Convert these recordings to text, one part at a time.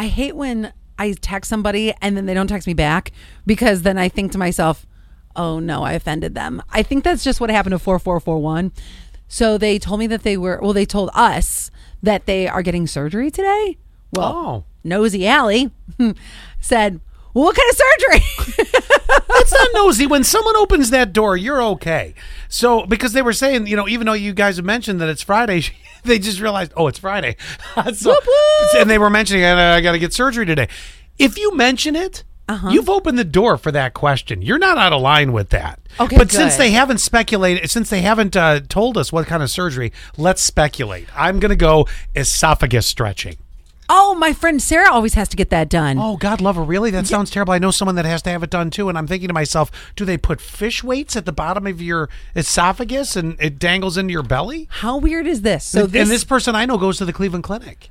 I hate when I text somebody and then they don't text me back because then I think to myself, oh no, I offended them. I think that's just what happened to 4441. So they told me that they were, well, they told us that they are getting surgery today. Well, Oh. Nosy Alley said, what kind of surgery? It's not nosy. When someone opens that door, you're okay. So, because they were saying, you know, even though you guys have mentioned that it's Friday, they just realized, oh, it's Friday. so, Whoop, whoop. And they were mentioning, I, I got to get surgery today. If you mention it, Uh-huh. you've opened the door for that question. You're not out of line with that. Okay, But since they haven't speculated, since they haven't uh, told us what kind of surgery, let's speculate. I'm going to go esophagus stretching. Oh, my friend Sarah always has to get that done. Oh, God love her. Really? That sounds terrible. I know someone that has to have it done too. And I'm thinking to myself, do they put fish weights at the bottom of your esophagus and it dangles into your belly? How weird is this? So and, this, and this person I know goes to the Cleveland Clinic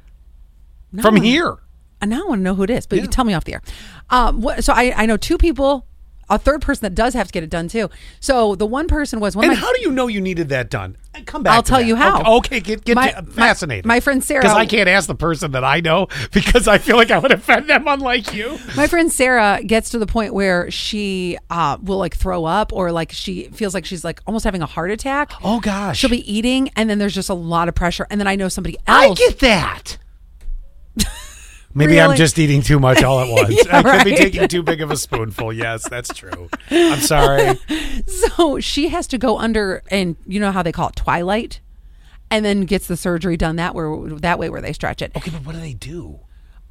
from here. I now want to know who it is, but you tell me off the air. Um, what, so I, I know two people, a third person that does have to get it done too. So the one person was one And my. how do you know you needed that done? Come back. I'll tell that. you how. Okay, okay get, get My- to- my- fascinated. my friend Sarah- Because I can't ask the person that I know because I feel like I would offend them, unlike you. my friend Sarah gets to the point where she uh, will like throw up or like she feels like she's like almost having a heart attack. Oh, gosh. She'll be eating and then there's just a lot of pressure. And then I know somebody else. I get that. Maybe I'm just eating too much all at once. Yeah, I could be taking too big of a spoonful. Yes, that's true. I'm sorry. so she has to go under and you know how they call it twilight and then gets the surgery done that where that way where they stretch it. Okay, but what do they do?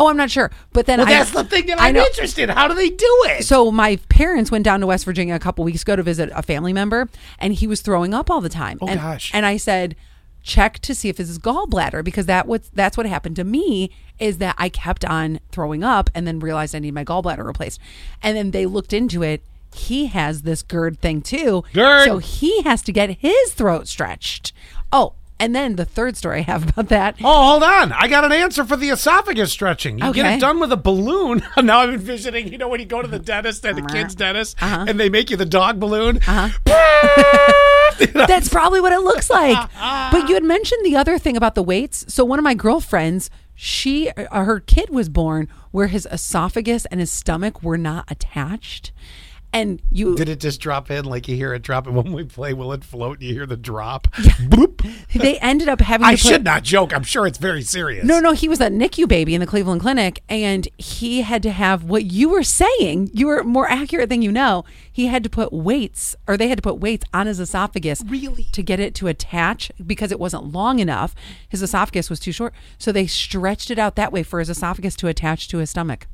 Oh, I'm not sure. But then Well, I, that's the thing that I'm interested. How do they do it? So my parents went down to West Virginia a couple weeks ago to visit a family member, and he was throwing up all the time. Oh, and, gosh. And I said, check to see if it's his gallbladder because that what that's what happened to me is that I kept on throwing up and then realized I need my gallbladder replaced, and then they looked into it. He has this GERD thing too. GERD. So he has to get his throat stretched. Oh, and then the third story I have about that. oh, hold on. I got an answer for the esophagus stretching. You get Okay. it done with a balloon. now I'm envisioning, you know, when you go to the dentist and the kid's dentist Uh-huh. and they make you the dog balloon. That's probably what it looks like. but you had mentioned the other thing about the weights. So one of my girlfriends, she uh, her kid was born where his esophagus and his stomach were not attached. And you Did it just drop in like you hear it drop? And when we play, will it float? You hear the drop. Bloop. they ended up having I put, should not joke. I'm sure it's very serious. No, no, he was a NICU baby in the Cleveland Clinic, and he had to have what you were saying. You were more accurate than you know. He had to put weights, or they had to put weights on his esophagus, Really? to get it to attach because it wasn't long enough. His esophagus was too short, so they stretched it out that way for his esophagus to attach to his stomach.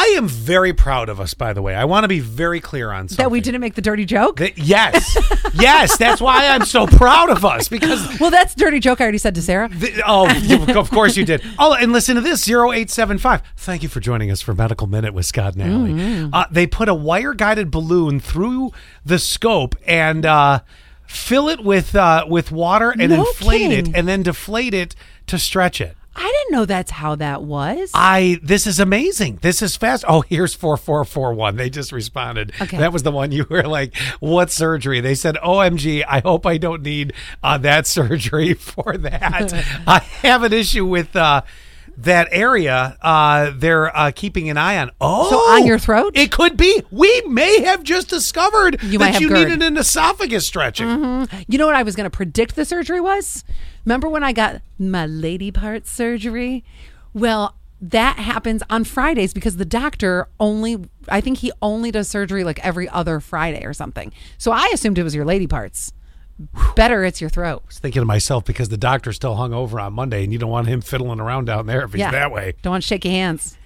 I am very proud of us, by the way. I want to be very clear on something. That we didn't make the dirty joke. That- yes, yes, that's why I'm so proud of us because. well, that's dirty joke. I already said to Sarah. the- oh, of course you did. Oh, and listen to this 0875. Thank you for joining us for Medical Minute with Scott and Alley. Mm-hmm. Uh, they put a wire guided balloon through the scope and uh, fill it with uh, with water and No inflate kidding. it and then deflate it to stretch it. Didn't know that's how that was. I this is amazing. This is fast. Oh, here's four four four one. They just responded. Okay. That was the one you were like, "What surgery?" They said, "OMG, I hope I don't need uh, that surgery for that." I have an issue with uh, that area. Uh, they're uh, keeping an eye on. Oh, So on your throat? It could be. We may have just discovered You that you GERD. needed an esophagus stretching. You know what I was going to predict the surgery was? Remember when I got my lady part surgery? Well, that happens on Fridays because the doctor only, I think he only does surgery like every other Friday or something. So I assumed it was your lady parts. Better it's your throat. Thinking to myself because the doctor still hung over on Monday, and you don't want him fiddling around down there if he's Yeah. that way. Don't want to shake your hands.